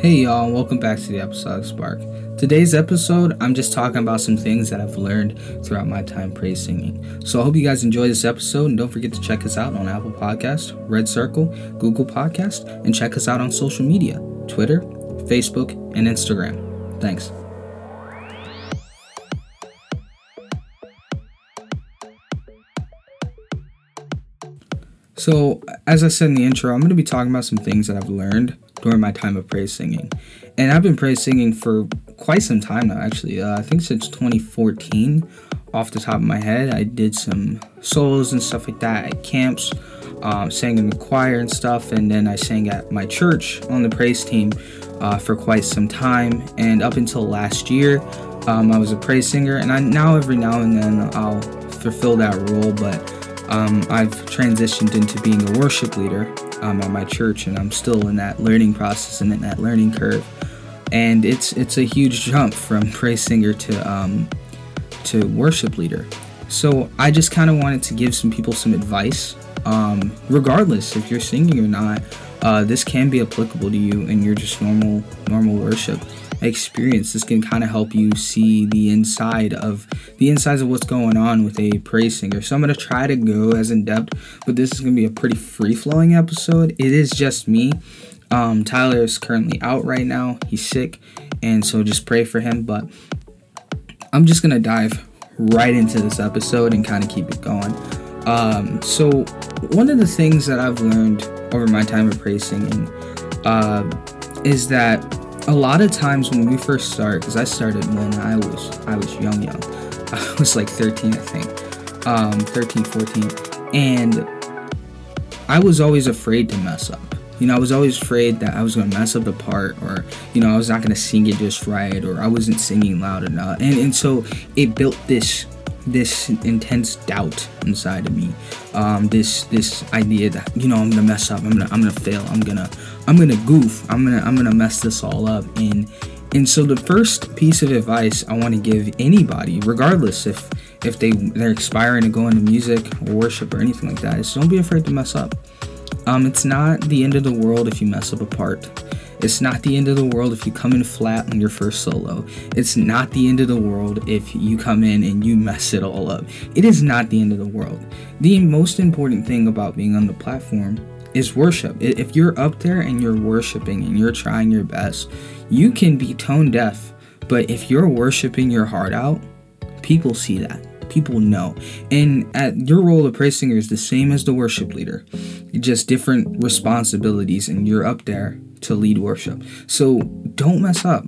Hey y'all, and welcome back to the Apostolic Spark. Today's episode, I'm just talking about some things that I've learned throughout my time praise singing. So I hope you guys enjoy this episode and don't forget to check us out on Apple Podcast, Red Circle, Google Podcast, and check us out on social media, Twitter, Facebook, and Instagram. Thanks. So, as I said in the intro, I'm going to be talking about some things that I've learned during my time of praise singing. And I've been praise singing for quite some time now, actually. Uh, I think since 2014, off the top of my head. I did some solos and stuff like that at camps, um, sang in the choir and stuff, and then I sang at my church on the praise team uh, for quite some time. And up until last year, um, I was a praise singer, and I now every now and then I'll fulfill that role, but um, I've transitioned into being a worship leader um, at my church, and I'm still in that learning process and in that learning curve. And it's it's a huge jump from praise singer to um, to worship leader. So I just kind of wanted to give some people some advice. Um, regardless if you're singing or not, uh, this can be applicable to you in your just normal normal worship experience. This can kind of help you see the inside of the insides of what's going on with a praise singer. So I'm gonna try to go as in depth, but this is gonna be a pretty free flowing episode. It is just me. Um, Tyler is currently out right now. He's sick, and so just pray for him. But I'm just gonna dive right into this episode and kind of keep it going. Um, so one of the things that I've learned over my time of praise singing uh, is that a lot of times when we first start, because I started when I was I was young, young. I was like 13, I think, um, 13, 14, and I was always afraid to mess up. You know, I was always afraid that I was to mess up the part, or you know, I was not to sing it just right, or I wasn't singing loud enough, and and so it built this this intense doubt inside of me um, this this idea that you know i'm gonna mess up i'm gonna i'm gonna fail i'm gonna i'm gonna goof i'm gonna i'm gonna mess this all up and and so the first piece of advice i want to give anybody regardless if if they they're aspiring to go into music or worship or anything like that is don't be afraid to mess up um, it's not the end of the world if you mess up a part it's not the end of the world if you come in flat on your first solo. It's not the end of the world if you come in and you mess it all up. It is not the end of the world. The most important thing about being on the platform is worship. If you're up there and you're worshiping and you're trying your best, you can be tone deaf. But if you're worshiping your heart out, people see that people know. And at your role of praise singer is the same as the worship leader, just different responsibilities, and you're up there to lead worship. So don't mess up.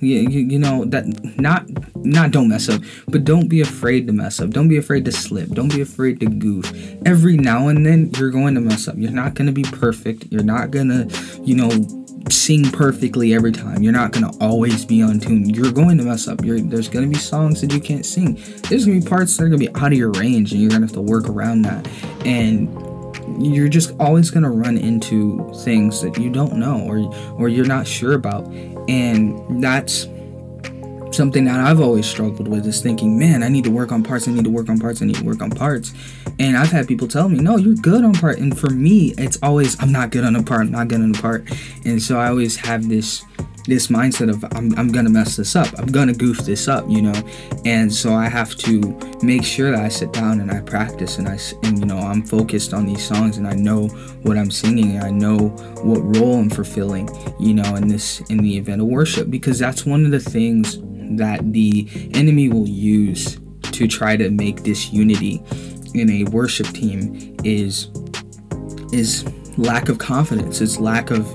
You, you, you, know that not not don't mess up but don't be afraid to mess up. Don't be afraid to slip. Don't be afraid to goof. Every now and then you're going to mess up. You're not going to be perfect. You're not going to you know sing perfectly every time. You're not going to always be on tune. You're going to mess up. You're, there's going to be songs that you can't sing. There's going to be parts that are going to be out of your range and you're going to have to work around that. And you're just always going to run into things that you don't know or or you're not sure about and that's something that I've always struggled with is thinking, man, I need to work on parts, I need to work on parts, I need to work on parts. And I've had people tell me, no, you're good on part. And for me, it's always, I'm not good on a part, I'm not good on a part. And so I always have this this mindset of I'm, I'm gonna mess this up. I'm gonna goof this up you know? And so i have to make sure that i sit down and i practice and i and you know i'm focused on these songs and i know what i'm singing and i know what role i'm fulfilling you know in this in the event of worship. Because that's one of the things that the enemy will use to try to make this unity in a worship team is is lack of confidence. It's lack of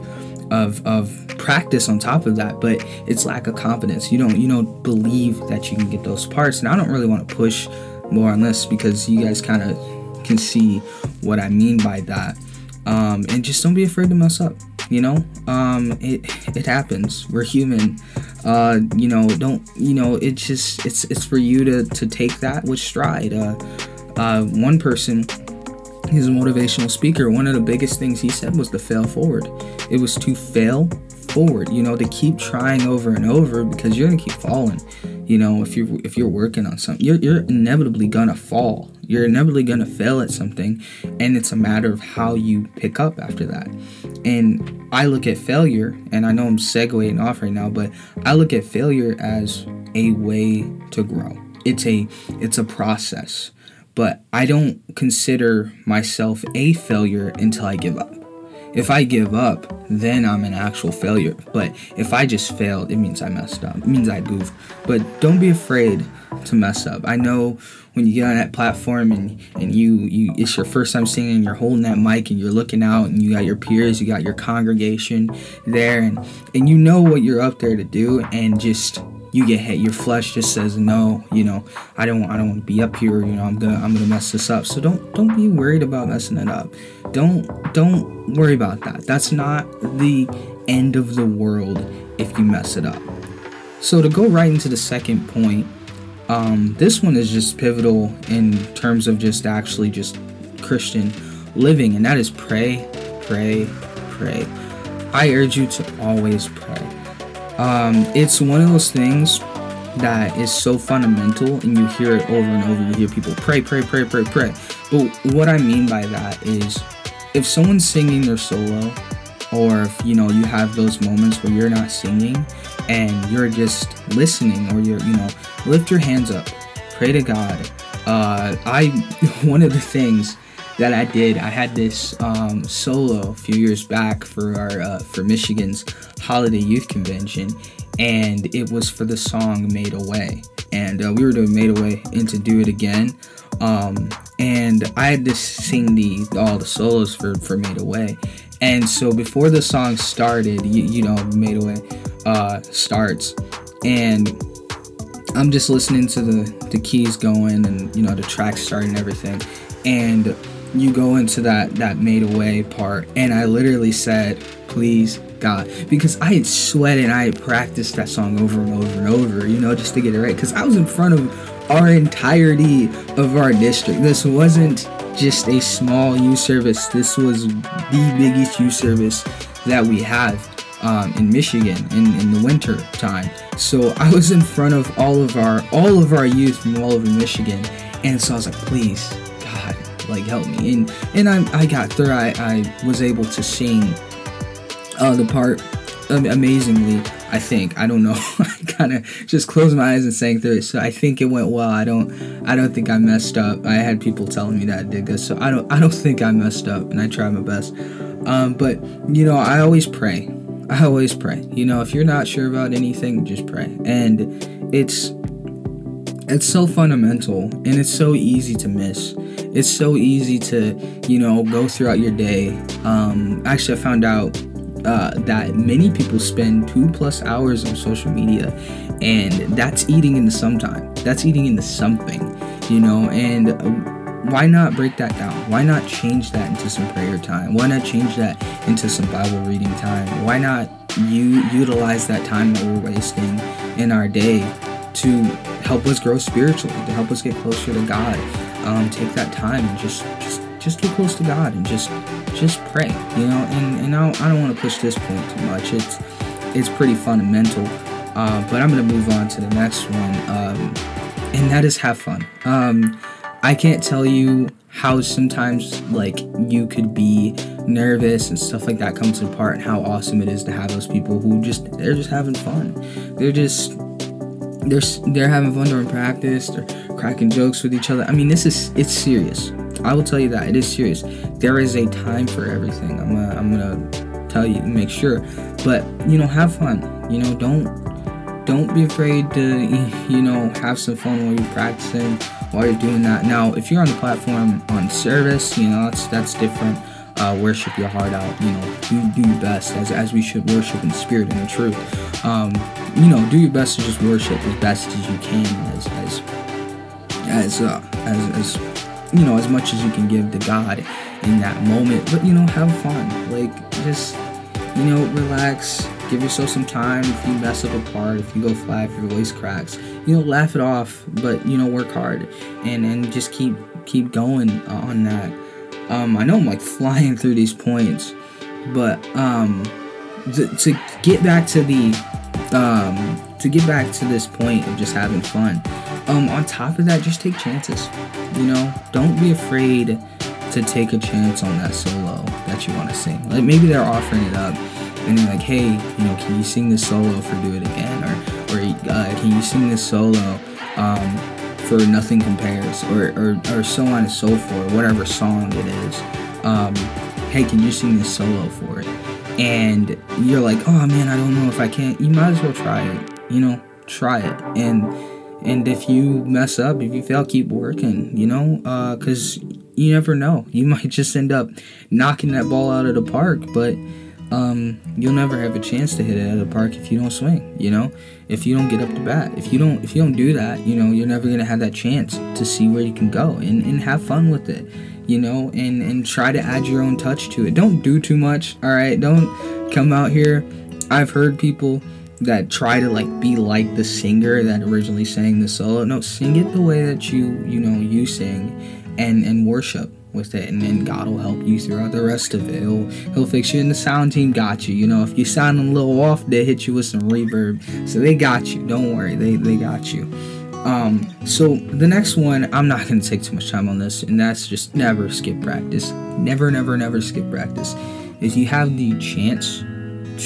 of of practice on top of that, but it's lack of confidence. You don't you don't believe that you can get those parts, and I don't really want to push more on this because you guys kind of can see what I mean by that. Um, and just don't be afraid to mess up. You know, um, it it happens. We're human. Uh, you know, don't you know? It's just it's it's for you to to take that with stride. Uh, uh, one person he's a motivational speaker. One of the biggest things he said was to fail forward. It was to fail forward, you know, to keep trying over and over because you're gonna keep falling. You know, if you're if you're working on something, you're you're inevitably gonna fall. You're inevitably gonna fail at something, and it's a matter of how you pick up after that. And I look at failure, and I know I'm segueing off right now, but I look at failure as a way to grow. It's a it's a process. But I don't consider myself a failure until I give up. If I give up, then I'm an actual failure. But if I just failed, it means I messed up. It means I goofed. But don't be afraid to mess up. I know when you get on that platform and, and you, you it's your first time singing, you're holding that mic and you're looking out and you got your peers, you got your congregation there and, and you know what you're up there to do and just you get hit. Your flesh just says no. You know, I don't. I don't want to be up here. You know, I'm gonna. I'm gonna mess this up. So don't. Don't be worried about messing it up. Don't. Don't worry about that. That's not the end of the world if you mess it up. So to go right into the second point, um, this one is just pivotal in terms of just actually just Christian living, and that is pray, pray, pray. I urge you to always pray. Um, it's one of those things that is so fundamental, and you hear it over and over. You hear people pray, pray, pray, pray, pray. But what I mean by that is if someone's singing their solo, or if you know you have those moments where you're not singing and you're just listening, or you're you know lift your hands up, pray to God. Uh, I one of the things that I did. I had this um, solo a few years back for our uh, for Michigan's holiday youth convention, and it was for the song "Made a Way." And uh, we were doing "Made a Way" and to do it again. Um, and I had to sing the all the solos for for "Made a Way," And so before the song started, you, you know, "Made a Way" uh, starts, and I'm just listening to the the keys going and you know the tracks starting and everything, and you go into that that made away part. And i literally said please god. Because i had sweated and i had practiced that song over and over and over you know just to get it right. Because i was in front of our entirety of our district. This wasn't just a small youth service. This was the biggest youth service that we have um, in Michigan in, in the winter time. So I was in front of all of our all of our youth from all over Michigan, and so I was like, please, like help me. And and I, I got through. I, I was able to sing uh, the part amazingly I think. I don't know. I kind of just closed my eyes and sang through it. So I think it went well. I don't I don't think I messed up. I had people telling me that I did good. So I don't I don't think I messed up and I tried my best. Um, but you know I always pray. I always pray. You know if you're not sure about anything just pray. And it's it's so fundamental and it's so easy to miss it's so easy to you know go throughout your day. Um, actually i found out uh, that many people spend two plus hours on social media and that's eating into some time. That's eating into something you know and why not break that down? Why not change that into some prayer time? Why not change that into some bible reading time? Why not you utilize that time that we're wasting in our day to help us grow spiritually to help us get closer to god um, take that time and just just just get close to God and just just pray, you know. And and I don't, I don't want to push this point too much. It's it's pretty fundamental, uh, but I'm gonna move on to the next one, um, and that is have fun. Um, I can't tell you how sometimes like you could be nervous and stuff like that comes apart and how awesome it is to have those people who just they're just having fun. They're just they're they're having fun during practice. They're cracking jokes with each other. I mean, this is it's serious. I will tell you that it is serious. There is a time for everything. I'm gonna, I'm gonna tell you, make sure. But you know, have fun. You know, don't don't be afraid to you know have some fun while you're practicing while you're doing that. Now, if you're on the platform on service, you know that's that's different. Uh, worship your heart out. You know, do, do your best as, as we should worship in spirit and in truth. Um, you know, do your best to just worship as best as you can, as as as uh, as, as you know, as much as you can give to God in that moment. But you know, have fun. Like just you know, relax. Give yourself some time. If you mess up a part, if you go flat, if your voice cracks, you know, laugh it off. But you know, work hard and and just keep keep going on that. Um, I know I'm like flying through these points, but um, to, to get back to the um, to get back to this point of just having fun. Um, on top of that, just take chances. You know, don't be afraid to take a chance on that solo that you want to sing. Like maybe they're offering it up, and they're like, "Hey, you know, can you sing this solo for Do It Again?" Or, or uh, "Can you sing this solo um, for Nothing Compares?" Or, or, or so on and so forth. Whatever song it is. Um, hey, can you sing this solo for it? And you're like, "Oh man, I don't know if I can." You might as well try it. You know, try it and and if you mess up if you fail keep working you know? Because uh, you never know. You might just end up knocking that ball out of the park but um, you'll never have a chance to hit it out of the park if you don't swing you know? If you don't get up to bat. If you don't if you don't do that you know you're never gonna have that chance to see where you can go and, and have fun with it you know? And and try to add your own touch to it. Don't do too much all right? Don't come out here. I've heard people that try to like be like the singer that originally sang the solo. No, sing it the way that you you know you sing, and and worship with it, and then God will help you throughout the rest of it. He'll he'll fix you, and the sound team got you. You know, if you sound a little off, they hit you with some reverb, so they got you. Don't worry, they they got you. Um, so the next one, I'm not gonna take too much time on this, and that's just never skip practice. Never, never, never skip practice. If you have the chance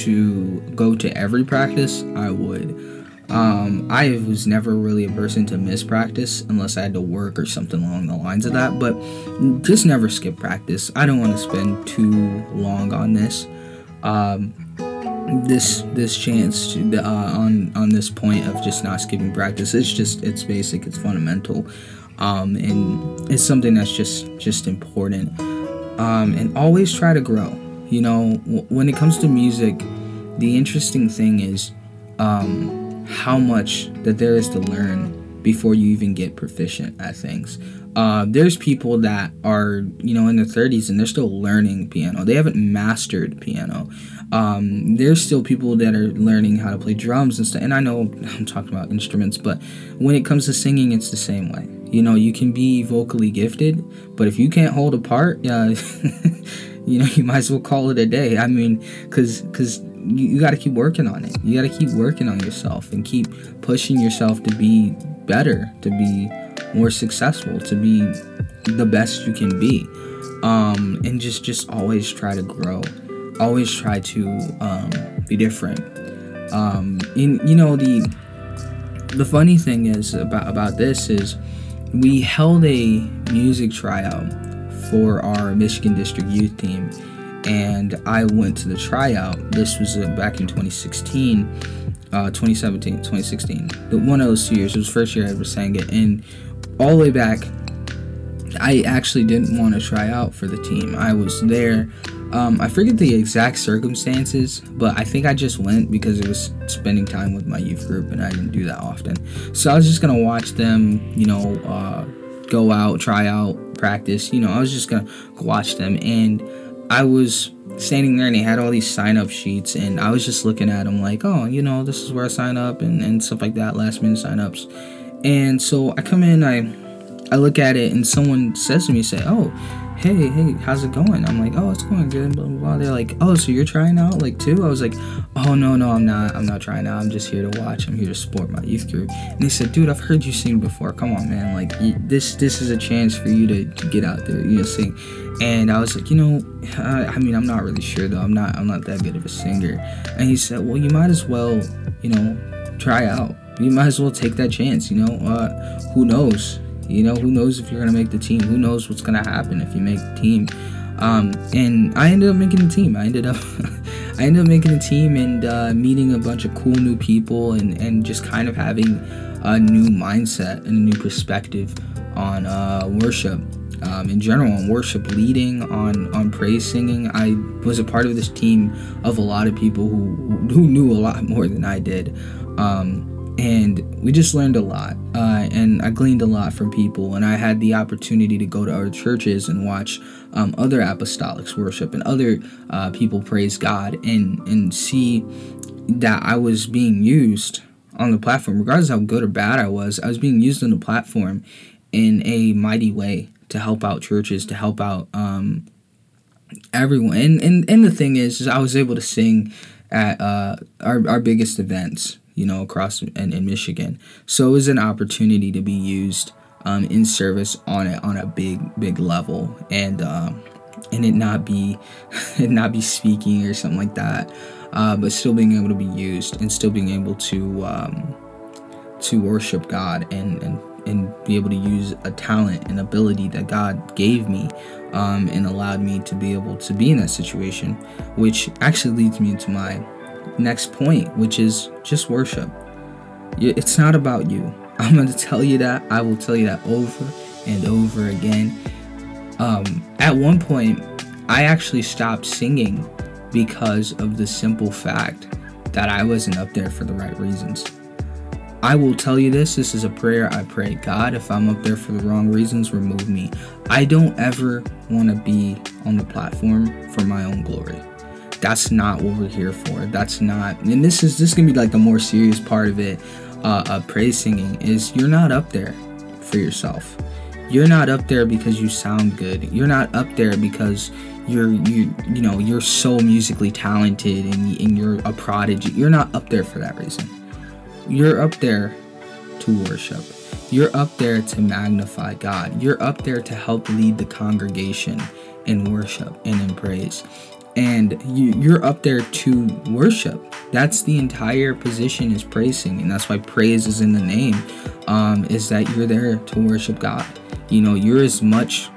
to go to every practice, I would. Um, I was never really a person to miss practice unless I had to work or something along the lines of that, but just never skip practice. I don't want to spend too long on this. Um, this this chance to, uh, on on this point of just not skipping practice it's just it's basic it's fundamental um, and it's something that's just just important um, and always try to grow you know, w- when it comes to music, the interesting thing is um, how much that there is to learn before you even get proficient at things. Uh, there's people that are, you know, in their 30s and they're still learning piano. They haven't mastered piano. Um, there's still people that are learning how to play drums and stuff. And I know I'm talking about instruments, but when it comes to singing, it's the same way. You know, you can be vocally gifted, but if you can't hold a part, yeah. you know, you might as well call it a day. I mean, because because you, you got to keep working on it. You got to keep working on yourself and keep pushing yourself to be better, to be more successful, to be the best you can be, um, and just just always try to grow. Always try to um, be different. Um, in you know the the funny thing is about about this is we held a music tryout for our Michigan District Youth Team, and I went to the tryout. This was uh, back in 2016, uh, 2017, 2016. The, one of those two years. It was first year I ever sang it, and all the way back, I actually didn't want to try out for the team. I was there. Um, I forget the exact circumstances, but I think I just went because it was spending time with my youth group, and I didn't do that often. So I was just gonna watch them, you know, uh, go out, try out, practice. You know, I was just gonna watch them, and I was standing there, and they had all these sign up sheets, and I was just looking at them like, oh, you know, this is where I sign up, and, and stuff like that, last minute sign ups. And so I come in, I I look at it, and someone says to me, say, oh hey, hey, how's it going? I'm like, oh, it's going good. Blah, blah, blah. They're like, oh, so you're trying out like too? I was like, oh no, no, I'm not. I'm not trying out. I'm just here to watch. I'm here to support my youth group. And they said, dude, I've heard you sing before. Come on, man. Like you, this, this is a chance for you to, to get out there, you know, sing. And I was like, you know, I, I mean, I'm not really sure though. I'm not, I'm not that good of a singer. And he said, well, you might as well, you know, try out. You might as well take that chance. You know, uh, who knows? You know, who knows if you're gonna make the team? Who knows what's gonna happen if you make the team? Um, and I ended up making the team. I ended up, I ended up making the team and uh, meeting a bunch of cool new people and and just kind of having a new mindset and a new perspective on uh, worship. Um, in general, on worship leading, on on praise singing, I was a part of this team of a lot of people who who knew a lot more than I did. Um, and we just learned a lot uh, and i gleaned a lot from people. And i had the opportunity to go to other churches and watch um, other apostolics worship and other uh, people praise god and and see that i was being used on the platform. Regardless how good or bad i was i was being used on the platform in a mighty way to help out churches to help out um, everyone. And, and and the thing is, is i was able to sing at uh, our, our biggest events, you know, across in, in Michigan. So it was an opportunity to be used um, in service on it on a big big level and um, and it not be it not be speaking or something like that, uh, but still being able to be used and still being able to um, to worship God and and and be able to use a talent and ability that God gave me um, and allowed me to be able to be in that situation, which actually leads me into my next point, which is just worship. It's not about you. I'm going to tell you that. I will tell you that over and over again. Um, at one point, I actually stopped singing because of the simple fact that I wasn't up there for the right reasons. I will tell you this this is a prayer I pray. God, if I'm up there for the wrong reasons, remove me. I don't ever want to be on the platform for my own glory. That's not what we're here for. That's not, and this is this is gonna be like the more serious part of it. Uh, praise singing is you're not up there for yourself. You're not up there because you sound good. You're not up there because you're you you know you're so musically talented and, and you're a prodigy. You're not up there for that reason you're up there to worship. You're up there to magnify God. You're up there to help lead the congregation in worship and in praise. And you, are up there to worship. That's the entire position is praising, and that's why praise is in the name. Um, is that you're there to worship God. You know, you're as much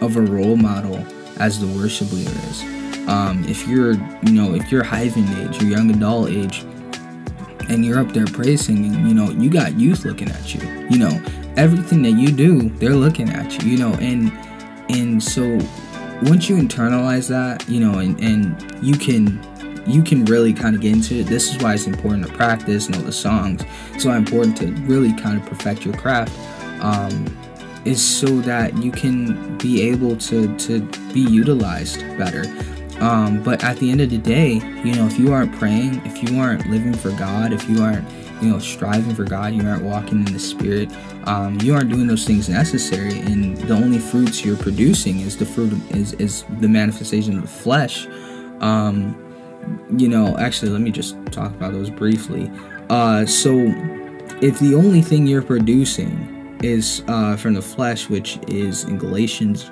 of a role model as the worship leader is. Um, if you're, you know, if you're Hiven age or young adult age, and you're up there praising you know you got youth looking at you you know everything that you do they're looking at you you know and and so once you internalize that you know and and you can you can really kind of get into it. This is why it's important to practice know the songs. So important to really kind of perfect your craft um, is so that you can be able to to be utilized better. Um, but at the end of the day, you know, if you aren't praying, if you aren't living for God, if you aren't, you know, striving for God, you aren't walking in the Spirit, um, you aren't doing those things necessary, and the only fruits you're producing is the fruit of, is is the manifestation of the flesh. Um, you know, actually, let me just talk about those briefly. Uh, so, if the only thing you're producing is uh, from the flesh, which is in Galatians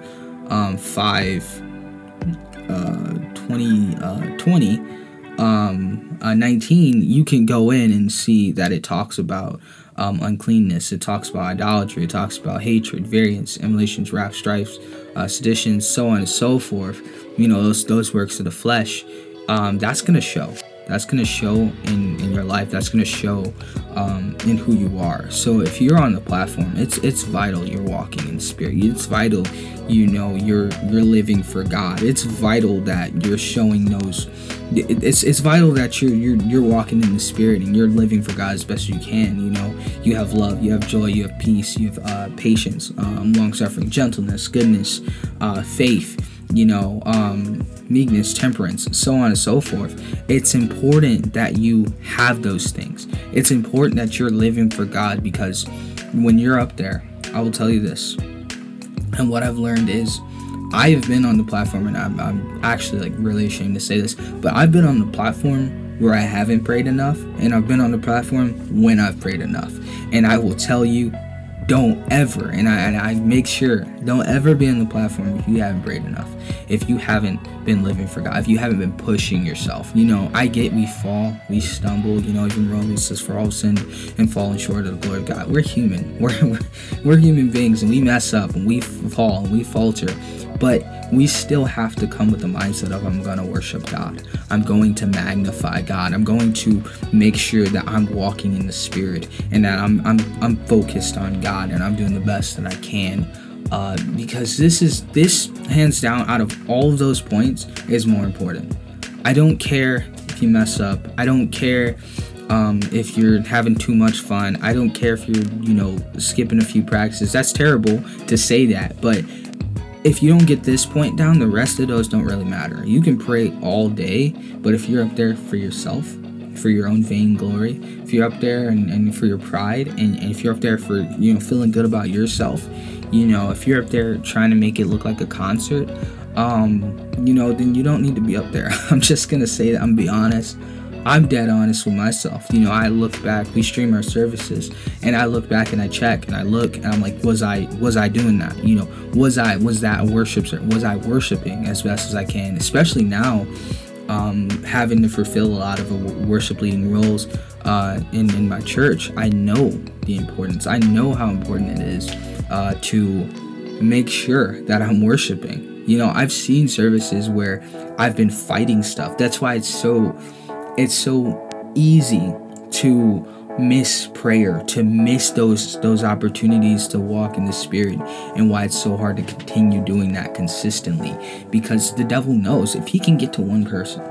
um, five uh, 2020, uh, um, uh, 19, you can go in and see that it talks about um, uncleanness. It talks about idolatry. It talks about hatred, variance, emulations, wrath, strifes, uh, seditions, so on and so forth. You know, those those works of the flesh. Um, that's gonna show that's going to show in, in your life that's going to show um, in who you are. So if you're on the platform it's it's vital you're walking in spirit. It's vital you know you're you're living for god. It's vital that you're showing those it's it's vital that you're you're you're walking in the spirit and you're living for god as best you can you know. You have love you have joy you have peace you have uh, patience um, long suffering gentleness goodness uh, faith you know, um, meekness, temperance, so on and so forth. It's important that you have those things. It's important that you're living for God because when you're up there, I will tell you this. And what I've learned is I have been on the platform, and I'm, I'm actually like really ashamed to say this, but I've been on the platform where I haven't prayed enough, and I've been on the platform when I've prayed enough. And I will tell you, don't ever, and I, and I make sure, don't ever be on the platform if you haven't prayed enough, if you haven't been living for God, if you haven't been pushing yourself. You know, I get we fall, we stumble, you know, even Romans says, for all sin and falling short of the glory of God. We're human, we're, we're, we're human beings, and we mess up, and we fall, and we falter. But we still have to come with the mindset of I'm going to worship God. I'm going to magnify God. I'm going to make sure that I'm walking in the spirit and that I'm I'm I'm focused on God and I'm doing the best that I can. Uh, because this is this hands down out of all of those points is more important. I don't care if you mess up. I don't care um, if you're having too much fun. I don't care if you're, you know, skipping a few practices. That's terrible to say that, but if you don't get this point down, the rest of those don't really matter. You can pray all day, but if you're up there for yourself, for your own vain glory, if you're up there and, and for your pride, and, and if you're up there for, you know, feeling good about yourself, you know, if you're up there trying to make it look like a concert, um, you know, then you don't need to be up there. I'm just gonna say that. I'm be honest. I'm dead honest with myself. You know, I look back, we stream our services, and I look back and I check and I look and I'm like, was I was I doing that? You know, was I was that worship was I worshiping as best as I can? Especially now, um, having to fulfill a lot of worship leading roles uh, in in my church. I know the importance. I know how important it is uh, to make sure that I'm worshiping. You know, I've seen services where I've been fighting stuff. That's why it's so it's so easy to miss prayer, to miss those those opportunities to walk in the spirit and why it's so hard to continue doing that consistently because the devil knows if he can get to one person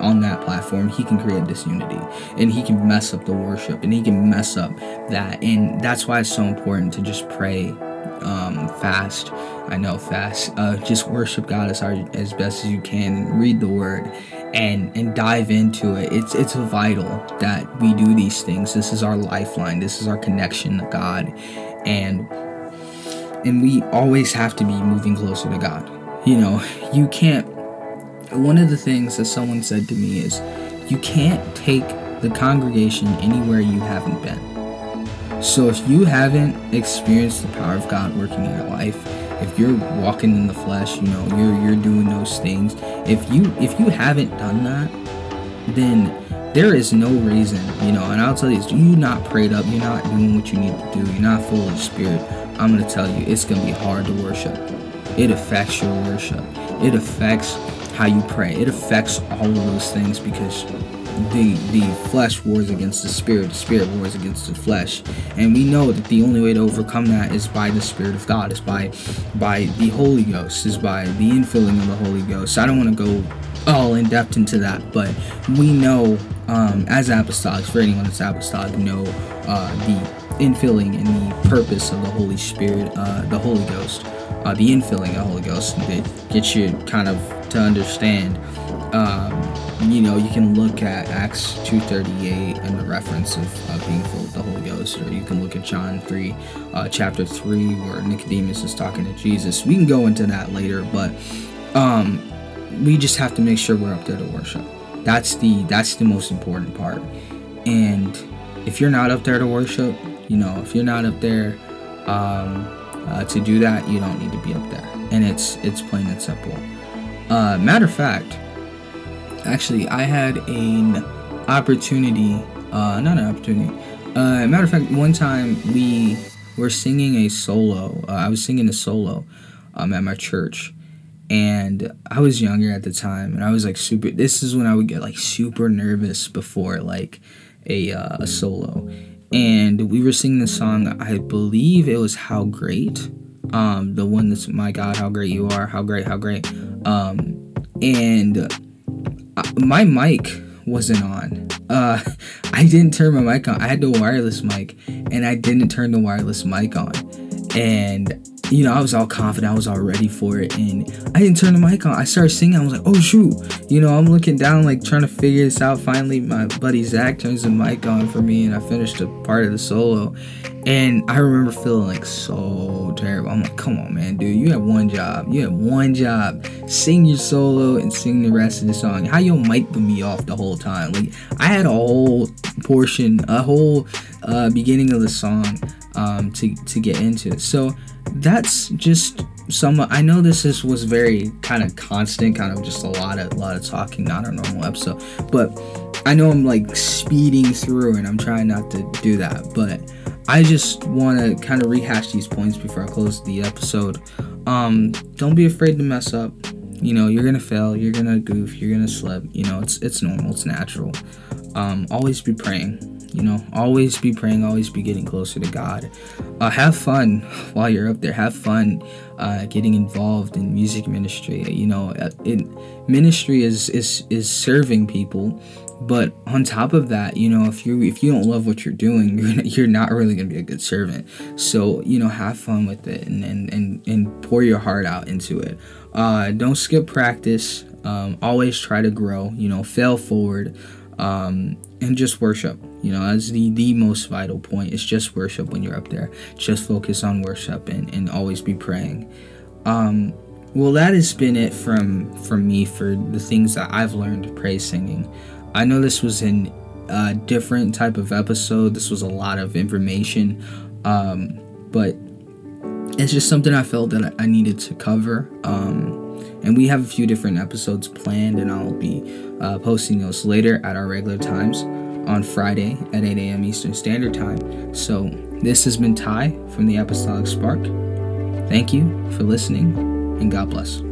on that platform, he can create disunity and he can mess up the worship and he can mess up that. And that's why it's so important to just pray um, fast. I know fast. Uh, just worship God as hard as best as you can. Read the Word, and and dive into it. It's it's vital that we do these things. This is our lifeline. This is our connection to God, and and we always have to be moving closer to God. You know, you can't. One of the things that someone said to me is, you can't take the congregation anywhere you haven't been. So if you haven't experienced the power of God working in your life, if you're walking in the flesh, you know, you're you're doing those things. If you if you haven't done that, then there is no reason, you know, and I'll tell you, you're not prayed up, you're not doing what you need to do, you're not full of spirit. I'm gonna tell you, it's gonna be hard to worship. It affects your worship. It affects how you pray. It affects all of those things because the the flesh wars against the spirit, the spirit wars against the flesh, and we know that the only way to overcome that is by the Spirit of God, is by by the Holy Ghost, is by the infilling of the Holy Ghost. I don't want to go all in depth into that, but we know um, as apostolics, for anyone that's apostolic, know uh, the infilling and the purpose of the Holy Spirit, uh, the Holy Ghost, uh, the infilling of the Holy Ghost that gets you kind of to understand. Um, you know, you can look at Acts 2.38 and the reference of, of being filled with the Holy Ghost, or you can look at John 3, uh, chapter 3, where Nicodemus is talking to Jesus. We can go into that later, but um, we just have to make sure we're up there to worship. That's the that's the most important part. And if you're not up there to worship, you know, if you're not up there um, uh, to do that, you don't need to be up there. And it's it's plain and simple. Uh, matter of fact, actually, I had an opportunity, uh, not an opportunity. Uh, matter of fact, one time we were singing a solo. Uh, I was singing a solo um, at my church, and I was younger at the time, and I was like super. This is when I would get like super nervous before like a uh, a solo, and we were singing the song. I believe it was "How Great," um, the one that's "My God, How Great You Are," "How Great, How Great," um, and my mic wasn't on. Uh, I didn't turn my mic on. I had the wireless mic, and I didn't turn the wireless mic on. And you know, I was all confident, I was all ready for it, and I didn't turn the mic on. I started singing, I was like, oh shoot. You know, I'm looking down, like trying to figure this out. Finally, my buddy Zach turns the mic on for me, and I finished a part of the solo. And I remember feeling like so terrible. I'm like, come on, man, dude, you have one job. You have one job. Sing your solo and sing the rest of the song. How you mic me off the whole time? Like, I had a whole portion, a whole uh, beginning of the song um, to, to get into. So, that's just some i know this is was very kind of constant kind of just a lot of a lot of talking not a normal episode but i know i'm like speeding through and i'm trying not to do that but i just want to kind of rehash these points before i close the episode um don't be afraid to mess up you know you're gonna fail you're gonna goof you're gonna slip you know it's it's normal it's natural um always be praying you know, always be praying, always be getting closer to God. Uh, have fun while you're up there. Have fun uh, getting involved in music ministry. You know, uh, it, ministry is is is serving people, but on top of that, you know, if you if you don't love what you're doing, you're, you're not really gonna be a good servant. So you know, have fun with it and and and, and pour your heart out into it. Uh, don't skip practice. Um, always try to grow. You know, fail forward um, and just worship. You know, that's the the most vital point. It's just worship when you're up there. Just focus on worship and, and always be praying. Um, well, that has been it from from me for the things that I've learned praise singing. I know this was in a different type of episode. This was a lot of information, um, but it's just something I felt that I needed to cover. Um, and we have a few different episodes planned, and I'll be uh, posting those later at our regular times on Friday at 8 a.m. Eastern Standard Time. So, this has been Ty from the Apostolic Spark. Thank you for listening, and God bless.